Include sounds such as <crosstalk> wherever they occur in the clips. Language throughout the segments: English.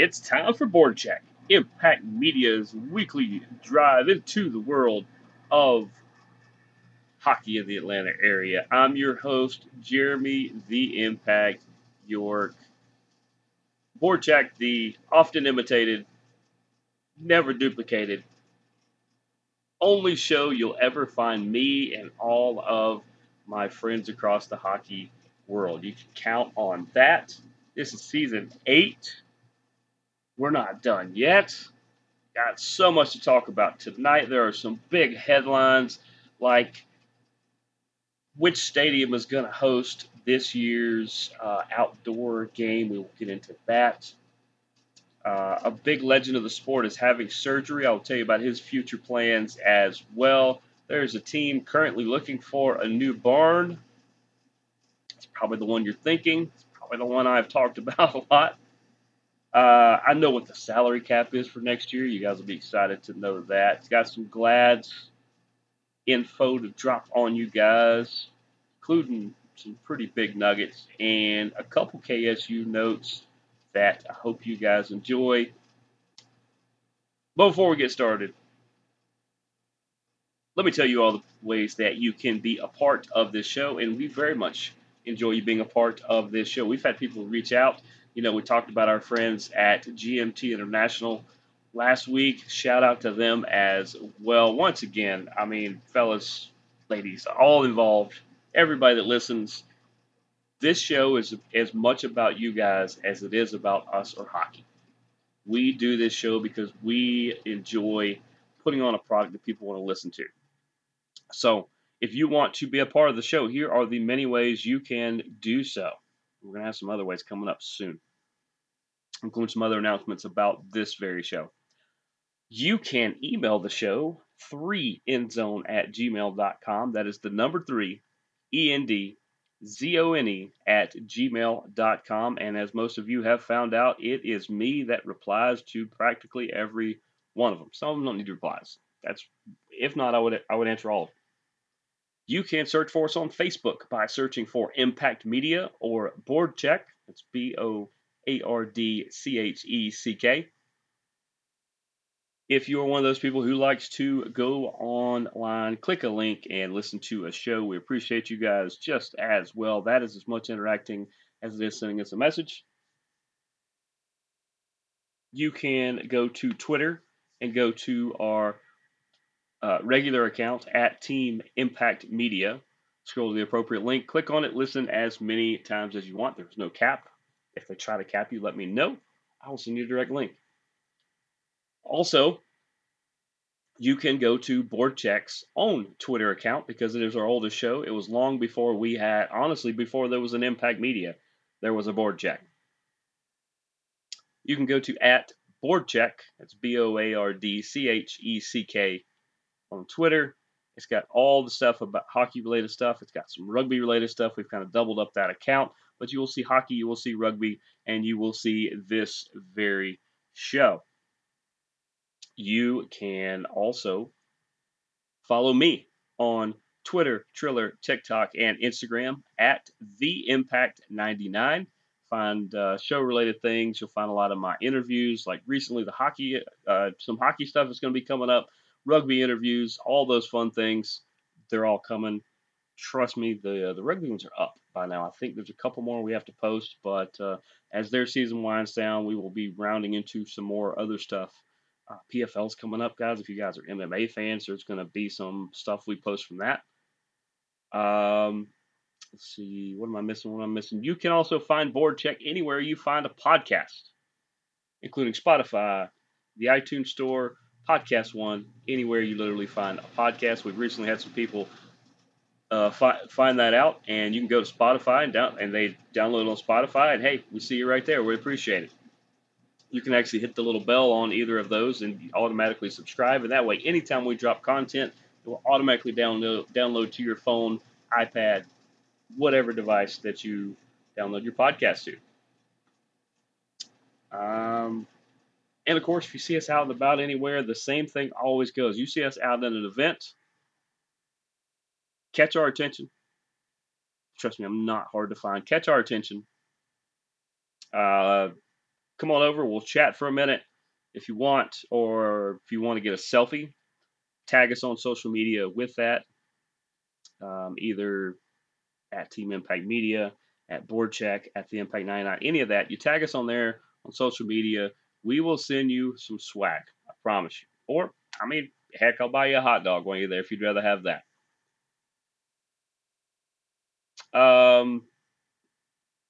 It's time for Board Check, Impact Media's weekly drive into the world of hockey in the Atlanta area. I'm your host, Jeremy the Impact York. Board Check, the often imitated, never duplicated, only show you'll ever find me and all of my friends across the hockey world. You can count on that. This is season eight. We're not done yet. Got so much to talk about tonight. There are some big headlines like which stadium is going to host this year's uh, outdoor game. We will get into that. Uh, a big legend of the sport is having surgery. I'll tell you about his future plans as well. There's a team currently looking for a new barn. It's probably the one you're thinking. It's probably the one I've talked <laughs> about a lot. Uh, I know what the salary cap is for next year. You guys will be excited to know that. It's got some Glads info to drop on you guys, including some pretty big nuggets and a couple KSU notes that I hope you guys enjoy. But before we get started, let me tell you all the ways that you can be a part of this show, and we very much enjoy you being a part of this show. We've had people reach out. You know, we talked about our friends at GMT International last week. Shout out to them as well. Once again, I mean, fellas, ladies, all involved, everybody that listens, this show is as much about you guys as it is about us or hockey. We do this show because we enjoy putting on a product that people want to listen to. So, if you want to be a part of the show, here are the many ways you can do so. We're going to have some other ways coming up soon, including some other announcements about this very show. You can email the show, 3endzone at gmail.com. That is the number 3, E-N-D, Z-O-N-E at gmail.com. And as most of you have found out, it is me that replies to practically every one of them. Some of them don't need replies. That's if not, I would I would answer all of them. You can search for us on Facebook by searching for Impact Media or Board Check. It's B O A R D C H E C K. If you're one of those people who likes to go online, click a link, and listen to a show, we appreciate you guys just as well. That is as much interacting as it is sending us a message. You can go to Twitter and go to our uh, regular account at Team Impact Media. Scroll to the appropriate link, click on it, listen as many times as you want. There's no cap. If they try to cap you, let me know. I will send you a direct link. Also, you can go to Board Check's own Twitter account because it is our oldest show. It was long before we had, honestly, before there was an Impact Media, there was a Board Check. You can go to at Board Check. That's B O A R D C H E C K on Twitter. It's got all the stuff about hockey related stuff. It's got some rugby related stuff. We've kind of doubled up that account, but you will see hockey, you will see rugby, and you will see this very show. You can also follow me on Twitter, Triller, TikTok, and Instagram at the Impact 99. Find uh, show related things. You'll find a lot of my interviews, like recently the hockey, uh, some hockey stuff is going to be coming up rugby interviews, all those fun things. They're all coming. Trust me, the uh, the rugby ones are up by now. I think there's a couple more we have to post, but uh, as their season winds down, we will be rounding into some more other stuff. Uh, PFL's coming up, guys. If you guys are MMA fans, there's going to be some stuff we post from that. Um, let's see, what am I missing? What am I missing? You can also find Board Check anywhere you find a podcast, including Spotify, the iTunes Store, Podcast One, anywhere you literally find a podcast. We've recently had some people uh, fi- find that out, and you can go to Spotify and down and they download on Spotify, and hey, we see you right there. We appreciate it. You can actually hit the little bell on either of those and automatically subscribe, and that way, anytime we drop content, it will automatically download download to your phone, iPad, whatever device that you download your podcast to. Um, and of course, if you see us out and about anywhere, the same thing always goes. You see us out at an event, catch our attention. Trust me, I'm not hard to find. Catch our attention. Uh, come on over. We'll chat for a minute if you want, or if you want to get a selfie, tag us on social media with that, um, either at Team Impact Media, at Board Check, at the Impact 99, any of that. You tag us on there on social media. We will send you some swag. I promise you. Or, I mean, heck, I'll buy you a hot dog when you're there if you'd rather have that. Um,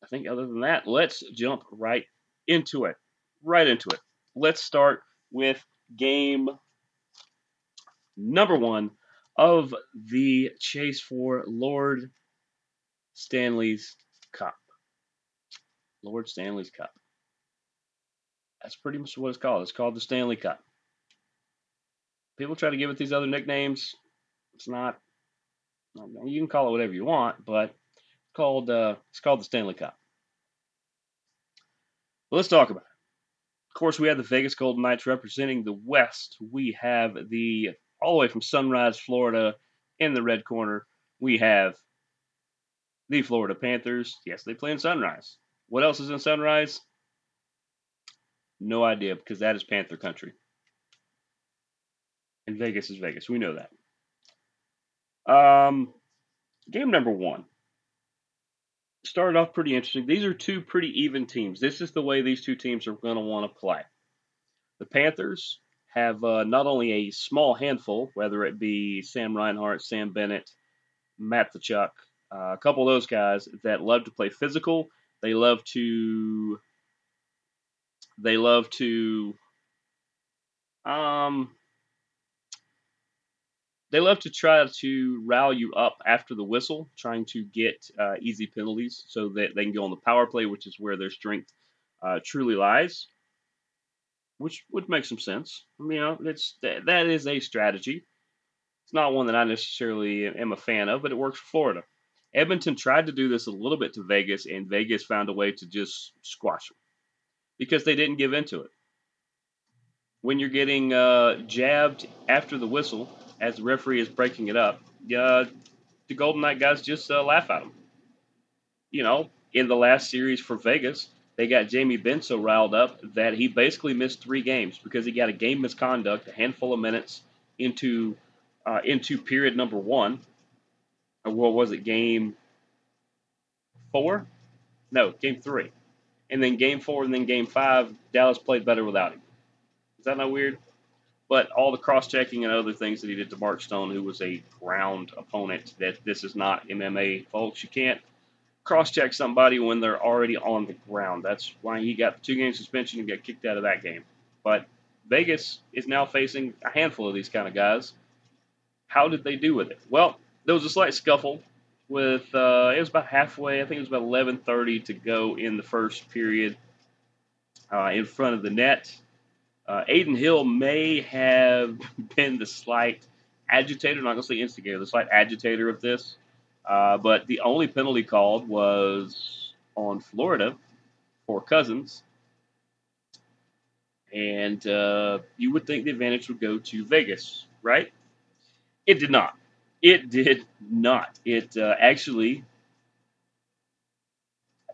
I think other than that, let's jump right into it. Right into it. Let's start with game number one of the chase for Lord Stanley's Cup. Lord Stanley's Cup. That's pretty much what it's called. It's called the Stanley Cup. People try to give it these other nicknames. It's not. You can call it whatever you want, but it's called uh, it's called the Stanley Cup. Well, let's talk about it. Of course, we have the Vegas Golden Knights representing the West. We have the all the way from Sunrise, Florida, in the red corner. We have the Florida Panthers. Yes, they play in Sunrise. What else is in Sunrise? No idea because that is Panther country. And Vegas is Vegas. We know that. Um, game number one started off pretty interesting. These are two pretty even teams. This is the way these two teams are going to want to play. The Panthers have uh, not only a small handful, whether it be Sam Reinhart, Sam Bennett, Matt Tkachuk, uh, a couple of those guys that love to play physical. They love to. They love to. Um, they love to try to rile you up after the whistle, trying to get uh, easy penalties so that they can go on the power play, which is where their strength uh, truly lies. Which would make some sense. I mean, you know, it's that is a strategy. It's not one that I necessarily am a fan of, but it works for Florida. Edmonton tried to do this a little bit to Vegas, and Vegas found a way to just squash them because they didn't give into it. When you're getting uh, jabbed after the whistle, as the referee is breaking it up, uh, the Golden Knight guys just uh, laugh at him. You know, in the last series for Vegas, they got Jamie Benn so riled up that he basically missed three games because he got a game misconduct, a handful of minutes into uh, into period number one. Or what was it? Game four? No, game three. And then game four, and then game five, Dallas played better without him. Is that not weird? but all the cross checking and other things that he did to Mark Stone, who was a ground opponent, that this is not MMA, folks. You can't cross check somebody when they're already on the ground. That's why he got two game suspension and got kicked out of that game. But Vegas is now facing a handful of these kind of guys. How did they do with it? Well, there was a slight scuffle with uh, it was about halfway. I think it was about 11:30 to go in the first period uh, in front of the net. Uh, Adin Hill may have <laughs> been the slight agitator, not to say instigator, the slight agitator of this. Uh, but the only penalty called was on Florida for Cousins. And uh, you would think the advantage would go to Vegas, right? It did not. It did not. It uh, actually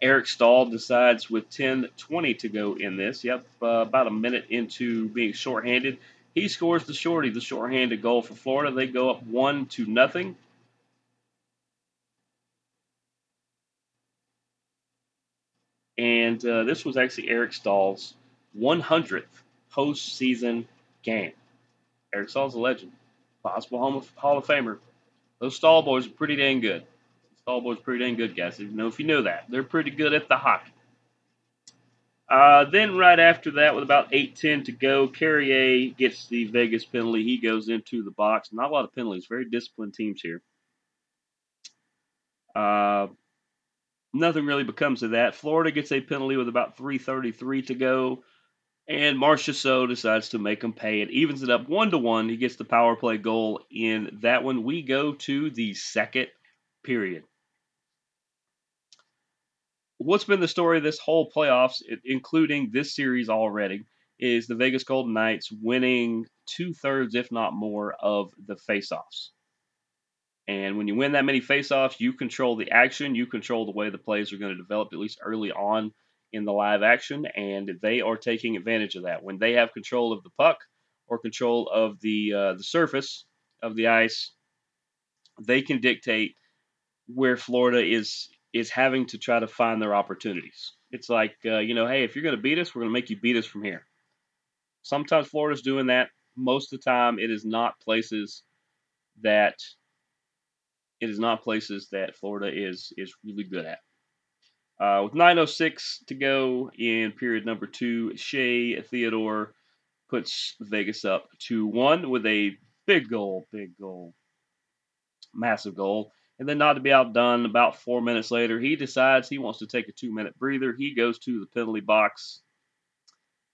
Eric Staal decides with 10-20 to go in this. Yep, uh, about a minute into being shorthanded, he scores the shorty, the shorthanded goal for Florida. They go up one to nothing. And uh, this was actually Eric Staal's 100th postseason game. Eric Staal's a legend, possible Hall of Famer. Those Staal boys are pretty dang good. Staal boys are pretty dang good, guys. You know if you know that. They're pretty good at the hockey. Uh, then right after that, with about 8-10 to go, Carrier gets the Vegas penalty. He goes into the box. Not a lot of penalties. Very disciplined teams here. Uh, nothing really becomes of that. Florida gets a penalty with about 3.33 to go. And Marchessault decides to make him pay. It evens it up one to one. He gets the power play goal in that one. We go to the second period what's been the story of this whole playoffs, including this series already, is the Vegas Golden Knights winning two thirds, if not more, of the faceoffs. And when you win that many faceoffs, you control the action, you control the way the plays are going to develop, at least early on in the live action, and they are taking advantage of that. When they have control of the puck or control of the uh, the surface of the ice, they can dictate where Florida is is having to try to find their opportunities. It's like uh, you know, hey, if you're going to beat us, we're going to make you beat us from here. Sometimes Florida's doing that. Most of the time, it is not places that it is not places that Florida is is really good at. Uh, with 9:06 to go in period number two, Shea Theodore puts Vegas up to one with a big goal, big goal, massive goal. And then, not to be outdone, about four minutes later, he decides he wants to take a two minute breather. He goes to the penalty box,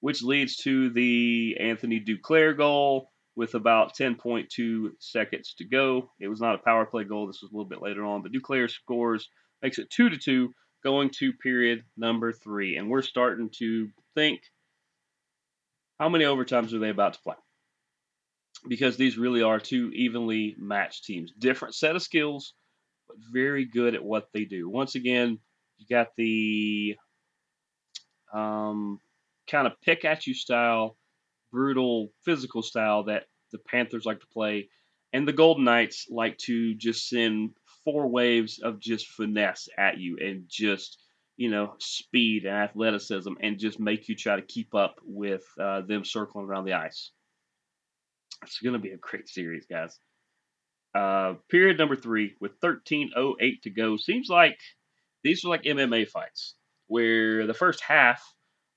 which leads to the Anthony Duclair goal with about 10.2 seconds to go. It was not a power play goal. This was a little bit later on, but Duclair scores, makes it 2 to 2, going to period number three. And we're starting to think how many overtimes are they about to play? Because these really are two evenly matched teams. Different set of skills, but very good at what they do. Once again, you got the um, kind of pick at you style, brutal physical style that the Panthers like to play, and the Golden Knights like to just send four waves of just finesse at you and just you know speed and athleticism and just make you try to keep up with uh, them circling around the ice. It's going to be a great series, guys. Uh, period number three with 13:08 to go. Seems like these are like MMA fights where the first half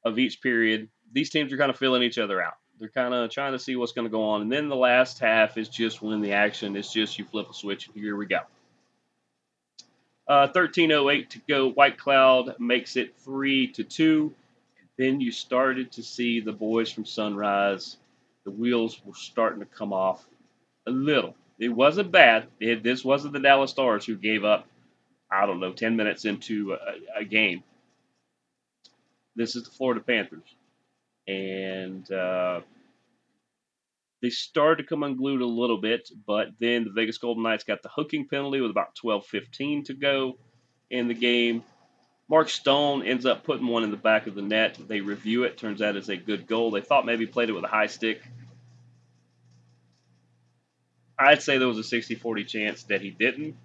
of each period, these teams are kind of filling each other out. They're kind of trying to see what's going to go on, and then the last half is just when the action is just you flip a switch and here we go. Uh, 13:08 to go. Whitecloud makes it three to two. Then you started to see the boys from Sunrise. The wheels were starting to come off a little. It wasn't bad. It, this wasn't the Dallas Stars who gave up, I don't know, 10 minutes into a, a game. This is the Florida Panthers. And uh, they started to come unglued a little bit, but then the Vegas Golden Knights got the hooking penalty with about 12-15 to go in the game. Mark Stone ends up putting one in the back of the net. They review it. Turns out it's a good goal. They thought maybe played it with a high stick. I'd say there was a 60 40 chance that he didn't,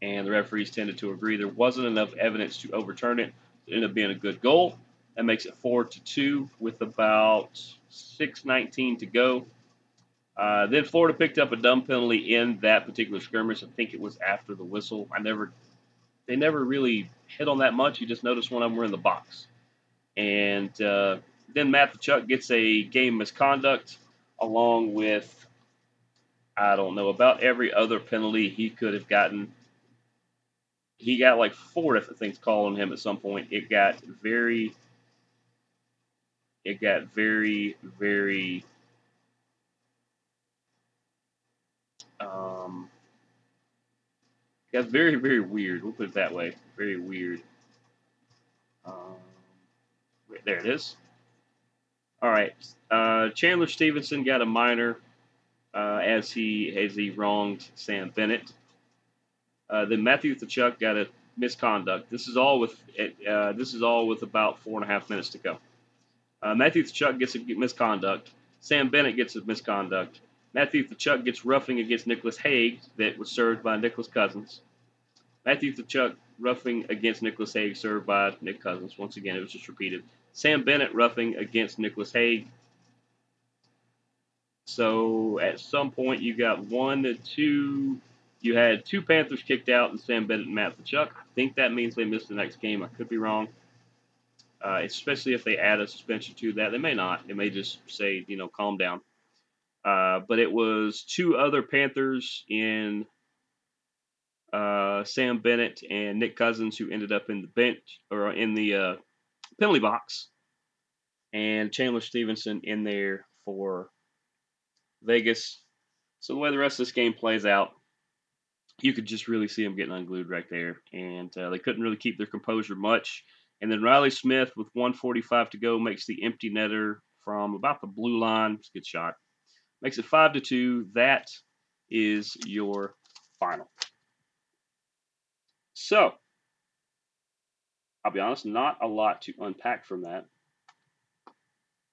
and the referees tended to agree there wasn't enough evidence to overturn it. It ended up being a good goal. That makes it 4 to 2 with about 6.19 to go. Uh, then Florida picked up a dumb penalty in that particular skirmish. I think it was after the whistle. I never, they never really hit on that much. You just noticed one of them were in the box. And uh, then Matt Tkachuk gets a game misconduct along with I don't know, about every other penalty he could have gotten. He got like four different things called on him at some point. It got very, it got very, very, um, got very, very weird. We'll put it that way. Very weird. Um, there it is. All right. Uh, Chandler Stephenson got a minor uh, as he as he wronged Sam Bennett. Uh, then Matthew Tkachuk got a misconduct. This is all with uh, this is all with about four and a half minutes to go. Uh, Matthew Tkachuk gets a misconduct. Sam Bennett gets a misconduct. Matthew Tkachuk gets roughing against Nicolas Hague that was served by Nicholas Cousins. Matthew Tkachuk roughing against Nicolas Hague served by Nick Cousins. Once again, it was just repeated. Sam Bennett roughing against Nicolas Hague so at some point you got one to two. You had two Panthers kicked out and Sam Bennett and Matt Tkachuk. I think that means they missed the next game. I could be wrong. Uh, especially if they add a suspension to that. They may not. They may just say, you know, calm down. Uh, but it was two other Panthers in uh, Sam Bennett and Nick Cousins who ended up in the bench or in the uh, penalty box, and Chandler Stephenson in there for Vegas. So the way the rest of this game plays out, you could just really see them getting unglued right there, and uh, they couldn't really keep their composure much. And then Reilly Smith with 145 to go makes the empty netter from about the blue line. It's a good shot. Makes it five to two. That is your final. So I'll be honest, not a lot to unpack from that,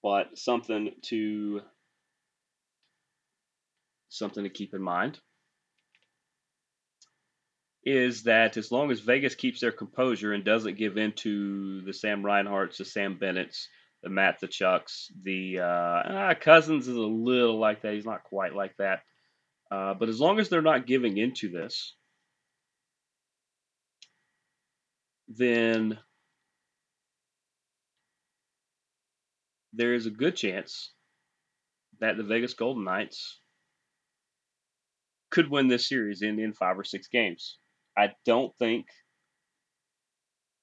but something to something to keep in mind is that as long as Vegas keeps their composure and doesn't give in to the Sam Reinharts, the Sam Bennett's, the Matt the Chucks, the uh, uh, Cousins is a little like that. He's not quite like that. Uh, but as long as they're not giving into this, then there is a good chance that the Vegas Golden Knights could win this series in, in five or six games. I don't think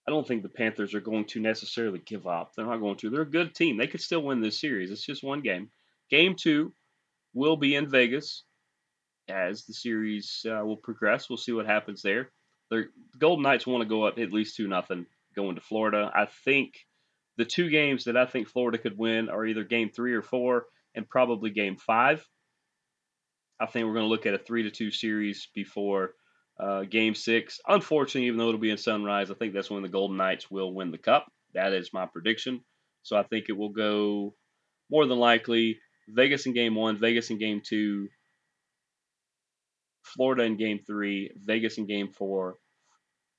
I don't think the Panthers are going to necessarily give up. They're not going to. They're a good team. They could still win this series. It's just one game. Game two will be in Vegas as the series uh, will progress. We'll see what happens there. The Golden Knights want to go up at least two nothing going to Florida. I think the two games that I think Florida could win are either game three or four, and probably game five. I think we're going to look at a three to two series before uh, game six. Unfortunately, even though it'll be in Sunrise, I think that's when the Golden Knights will win the cup. That is my prediction. So I think it will go more than likely Vegas in game one, Vegas in game two, Florida in game three, Vegas in game four,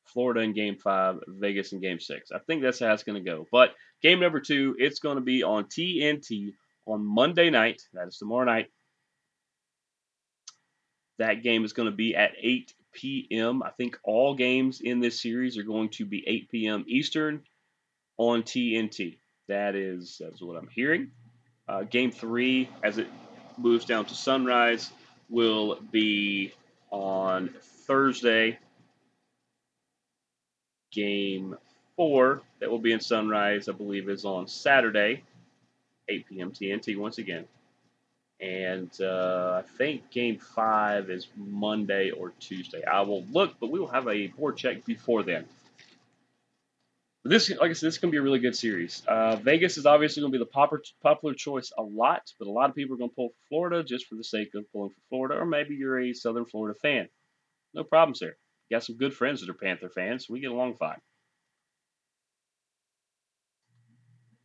Florida in game five, Vegas in game six. I think that's how it's going to go. But game number two, it's going to be on TNT on Monday night. That is tomorrow night. That game is going to be at 8 p.m. I think all games in this series are going to be 8 p.m. Eastern on TNT. That is that's what I'm hearing. Uh, game three, as it moves down to sunrise, will be on Thursday. Game four, that will be in sunrise, I believe, is on Saturday, 8 p.m. TNT once again. And uh, I think game five is Monday or Tuesday. I will look, but we will have a board check before then. But this, like I said, this is going to be a really good series. Uh, Vegas is obviously going to be the popular, popular choice a lot, but a lot of people are going to pull for Florida just for the sake of pulling for Florida, or maybe you're a Southern Florida fan. No problems there. Got some good friends that are Panther fans, so we get along fine.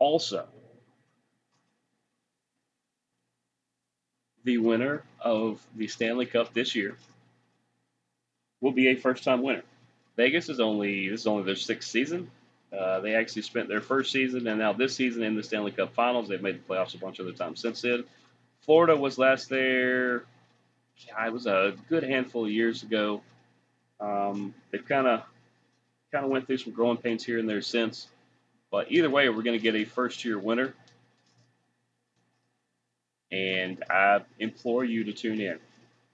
Also, the winner of the Stanley Cup this year will be a first-time winner. Vegas is only this is only their sixth season. Uh, they actually spent their first season and now this season in the Stanley Cup Finals. They've made the playoffs a bunch of other times since then. Florida was last there. It was a good handful of years ago. Um, they've kind of kind of went through some growing pains here and there since. But either way, we're going to get a first-year winner and I implore you to tune in.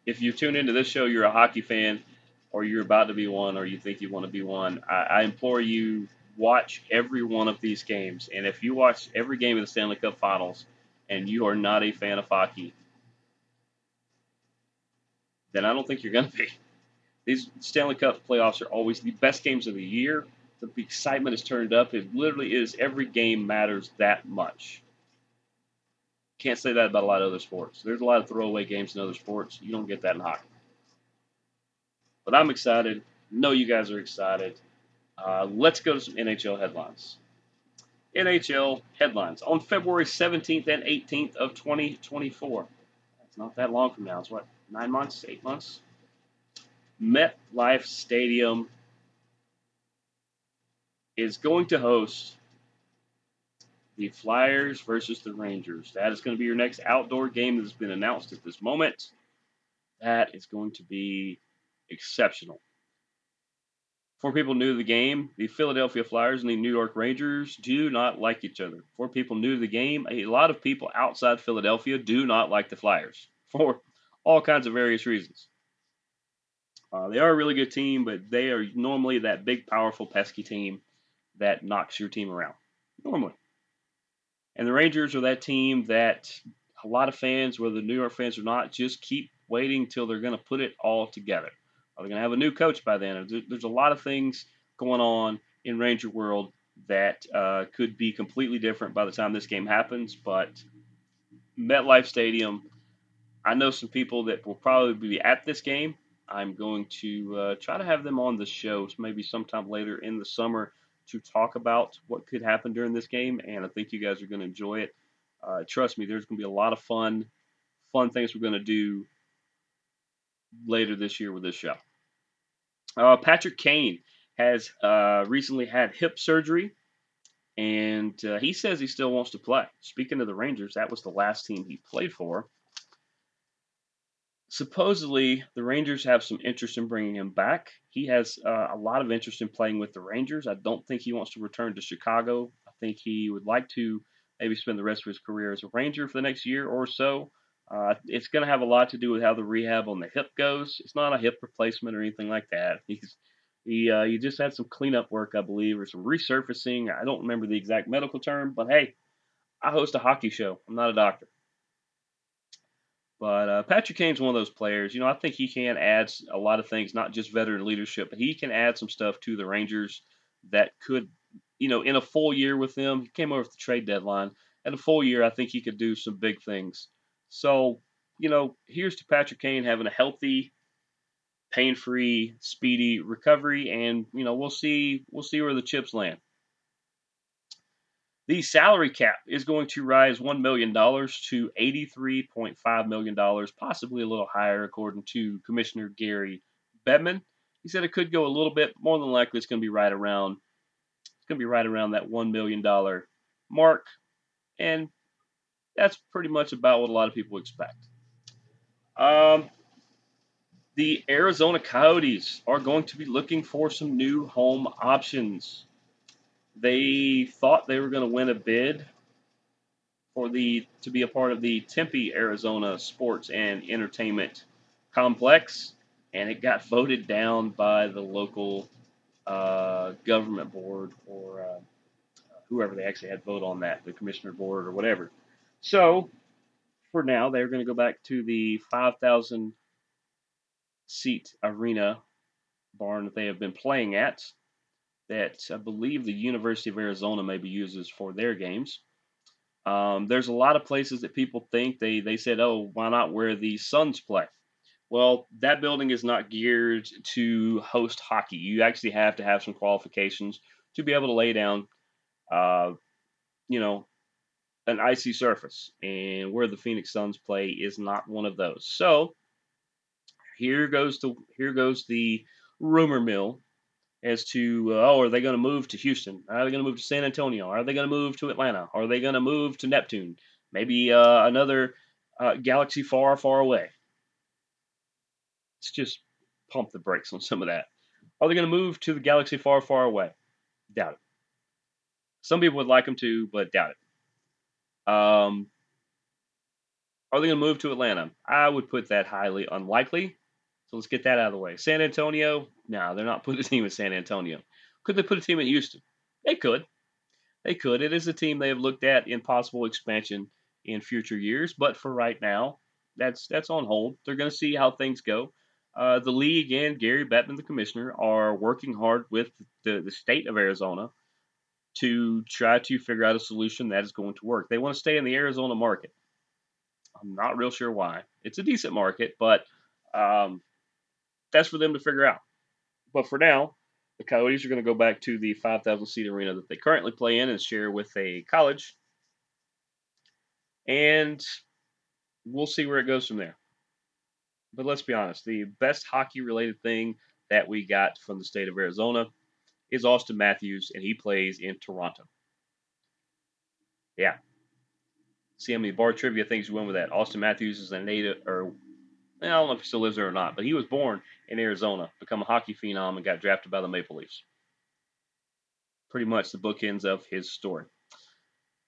If you tune into this show, you're a hockey fan, or you're about to be one, or you think you want to be one. I, I implore you watch every one of these games. And if you watch every game of the Stanley Cup Finals and you are not a fan of hockey, then I don't think you're going to be. These Stanley Cup playoffs are always the best games of the year. The excitement is turned up. It literally is every game matters that much. Can't say that about a lot of other sports. There's a lot of throwaway games in other sports. You don't get that in hockey. But I'm excited. Know you guys are excited. Uh, let's go to some NHL headlines. NHL headlines on February 17th and 18th of 2024. It's not that long from now. It's what nine months, eight months. MetLife Stadium is going to host the Flyers versus the Rangers. That is going to be your next outdoor game that has been announced at this moment. That is going to be exceptional. For people new to the game, the Philadelphia Flyers and the New York Rangers do not like each other. For people new to the game, a lot of people outside Philadelphia do not like the Flyers <laughs> for all kinds of various reasons. Uh, they are a really good team, but they are normally that big, powerful, pesky team that knocks your team around. Normally. And the Rangers are that team that a lot of fans, whether New York fans or not, just keep waiting till they're going to put it all together. Are they going to have a new coach by then? There's a lot of things going on in Ranger world that uh, could be completely different by the time this game happens. But MetLife Stadium, I know some people that will probably be at this game. I'm going to uh, try to have them on the show maybe sometime later in the summer to talk about what could happen during this game, and I think you guys are going to enjoy it. Uh, trust me, there's going to be a lot of fun, fun things we're going to do later this year with this show. Uh, Patrick Kane has uh, recently had hip surgery, and uh, he says he still wants to play. Speaking of the Rangers, that was the last team he played for. Supposedly, the Rangers have some interest in bringing him back. He has uh, a lot of interest in playing with the Rangers. I don't think he wants to return to Chicago. I think he would like to maybe spend the rest of his career as a Ranger for the next year or so. Uh, it's going to have a lot to do with how the rehab on the hip goes. It's not a hip replacement or anything like that. He's he uh, he just had some cleanup work, I believe, or some resurfacing. I don't remember the exact medical term, but hey, I host a hockey show. I'm not a doctor. But uh, Patrick Kane's one of those players. You know, I think he can add a lot of things, not just veteran leadership, but he can add some stuff to the Rangers that could, you know, in a full year with them. He came over at the trade deadline. In a full year, I think he could do some big things. So, you know, here's to Patrick Kane having a healthy, pain-free, speedy recovery, and you know, we'll see we'll see where the chips land. The salary cap is going to rise $1 million to $83.5 million, possibly a little higher, according to Commissioner Gary Bettman. He said it could go a little bit. More than likely, it's going to be right around. It's going to be right around that $1 million mark. And that's pretty much about what a lot of people expect. Um, the Arizona Coyotes are going to be looking for some new home options. They thought they were going to win a bid for the to be a part of the Tempe, Arizona Sports and Entertainment Complex, and it got voted down by the local uh, government board or uh, whoever they actually had vote on that, the commissioner board or whatever. So, for now, they're going to go back to the 5,000 seat arena barn that they have been playing at that I believe the University of Arizona maybe uses for their games. Um, there's a lot of places that people think they they said, oh, why not where the Suns play? Well, that building is not geared to host hockey. You actually have to have some qualifications to be able to lay down, uh, you know, an icy surface. And where the Phoenix Suns play is not one of those. So here goes the here goes the rumor mill as to uh, oh, are they going to move to Houston? Are they going to move to San Antonio? Are they going to move to Atlanta? Are they going to move to Neptune? Maybe uh, another uh, galaxy far, far away. Let's just pump the brakes on some of that. Are they going to move to the galaxy far, far away? Doubt it. Some people would like them to, but doubt it. Um, are they going to move to Atlanta? I would put that highly unlikely. So let's get that out of the way. San Antonio, no, they're not putting a team in San Antonio. Could they put a team in Houston? They could. They could. It is a team they have looked at in possible expansion in future years, but for right now, that's that's on hold. They're going to see how things go. Uh, the league and Gary Bettman, the commissioner, are working hard with the, the state of Arizona to try to figure out a solution that is going to work. They want to stay in the Arizona market. I'm not real sure why. It's a decent market, but um, that's for them to figure out. But for now, the Coyotes are going to go back to the 5,000 seat arena that they currently play in and share with a college. And we'll see where it goes from there. But let's be honest, the best hockey related thing that we got from the state of Arizona is Auston Matthews, and he plays in Toronto. Yeah. See how many bar trivia things you went with that. Auston Matthews is a native, or I don't know if he still lives there or not, but he was born in Arizona, become a hockey phenom, and got drafted by the Maple Leafs. Pretty much the bookends of his story.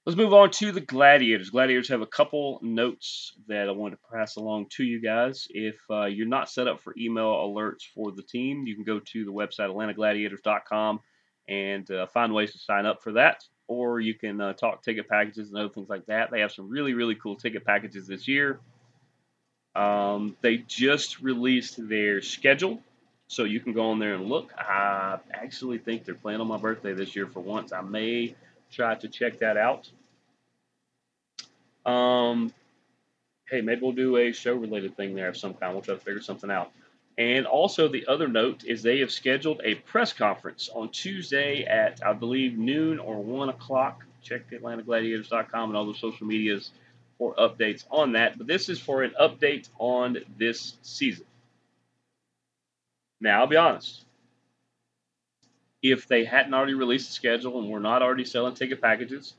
Let's move on to the Gladiators. Gladiators have a couple notes that I want to pass along to you guys. If uh, you're not set up for email alerts for the team, you can go to the website atlantagladiators.com and uh, find ways to sign up for that. Or you can uh, talk ticket packages and other things like that. They have some really, really cool ticket packages this year. Um, they just released their schedule, so you can go on there and look. I actually think they're playing on my birthday this year for once. I may try to check that out. Um, hey, maybe we'll do a show related thing there of some kind. We'll try to figure something out. And also, the other note is they have scheduled a press conference on Tuesday at, I believe, noon or 1 o'clock. Check AtlantaGladiators.com and all the social medias for updates on that. But this is for an update on this season. Now, I'll be honest. If they hadn't already released the schedule and were not already selling ticket packages,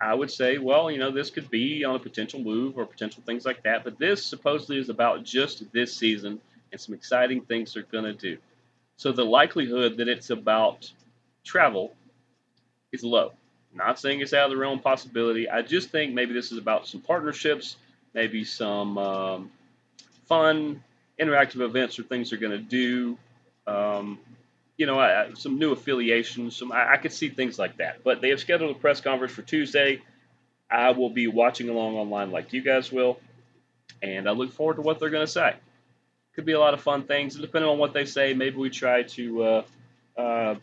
I would say, well, you know, this could be on a potential move or potential things like that. But this supposedly is about just this season and some exciting things they're going to do. So the likelihood that it's about travel is low. Not saying it's out of the realm of possibility. I just think maybe this is about some partnerships, maybe some um, fun, interactive events or things they're going to do. Um, you know, I, some new affiliations. Some I, I could see things like that. But they have scheduled a press conference for Tuesday. I will be watching along online like you guys will, and I look forward to what they're going to say. Could be a lot of fun things, depending on what they say, maybe we try to uh, uh,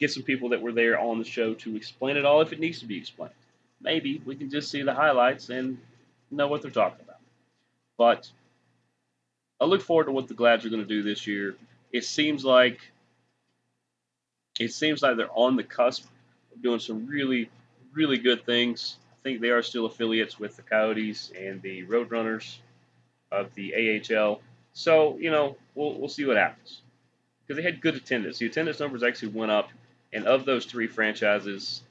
get some people that were there on the show to explain it all if it needs to be explained. Maybe we can just see the highlights and know what they're talking about. But I look forward to what the Glads are going to do this year it seems like it seems like they're on the cusp of doing some really, really good things. I think they are still affiliates with the Coyotes and the Roadrunners of the AHL. So, you know, we'll, we'll see what happens. Because they had good attendance. The attendance numbers actually went up. And of those three franchises,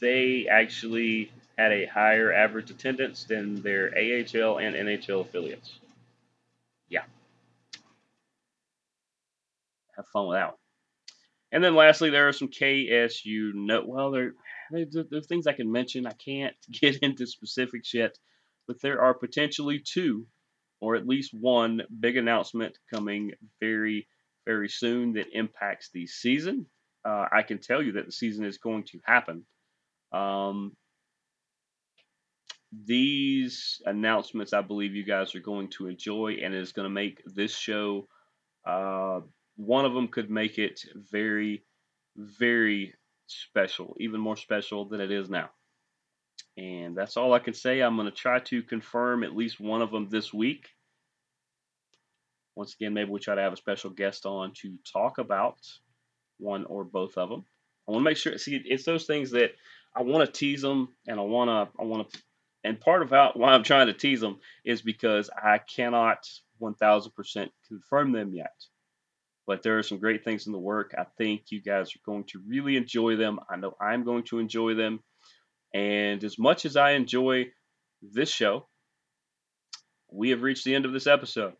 they actually had a higher average attendance than their AHL and NHL affiliates. Yeah have fun with that one. And then lastly, there are some KSU note. Well, there, there's things I can mention. I can't <laughs> get into specifics yet, but there are potentially two, or at least one, big announcement coming very, very soon that impacts the season. Uh, I can tell you that the season is going to happen. Um, these announcements, I believe you guys are going to enjoy, and is going to make this show uh, one of them could make it very, very special, even more special than it is now. And that's all I can say. I'm going to try to confirm at least one of them this week. Once again, maybe we try to have a special guest on to talk about one or both of them. I want to make sure. See, it's those things that I want to tease them, and I want to, I want to, and part of how why I'm trying to tease them is because I cannot 1,000% confirm them yet but there are some great things in the work. I think you guys are going to really enjoy them. I know I'm going to enjoy them. And as much as I enjoy this show, we have reached the end of this episode.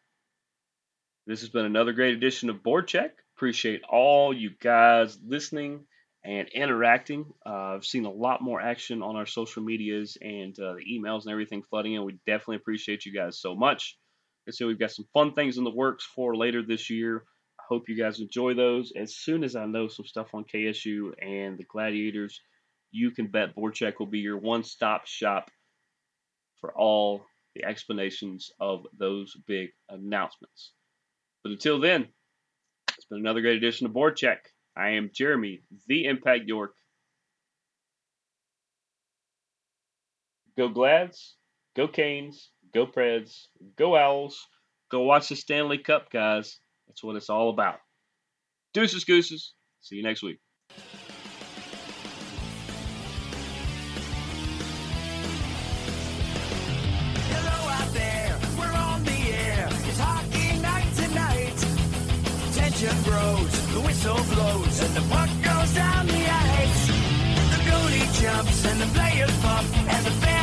This has been another great edition of Board Check. Appreciate all you guys listening and interacting. Uh, I've seen a lot more action on our social medias and uh, the emails and everything flooding in. We definitely appreciate you guys so much. And so we've got some fun things in the works for later this year. I hope you guys enjoy those. As soon as I know some stuff on KSU and the Gladiators, you can bet BoardCheck will be your one stop shop for all the explanations of those big announcements. But until then, been another great edition of Board Check. I am Jeremy, the Impact York. Go Glads, go Canes, go Preds, go Owls, go watch the Stanley Cup, guys. That's what it's all about. Deuces, gooses. See you next week. And the players pump, and the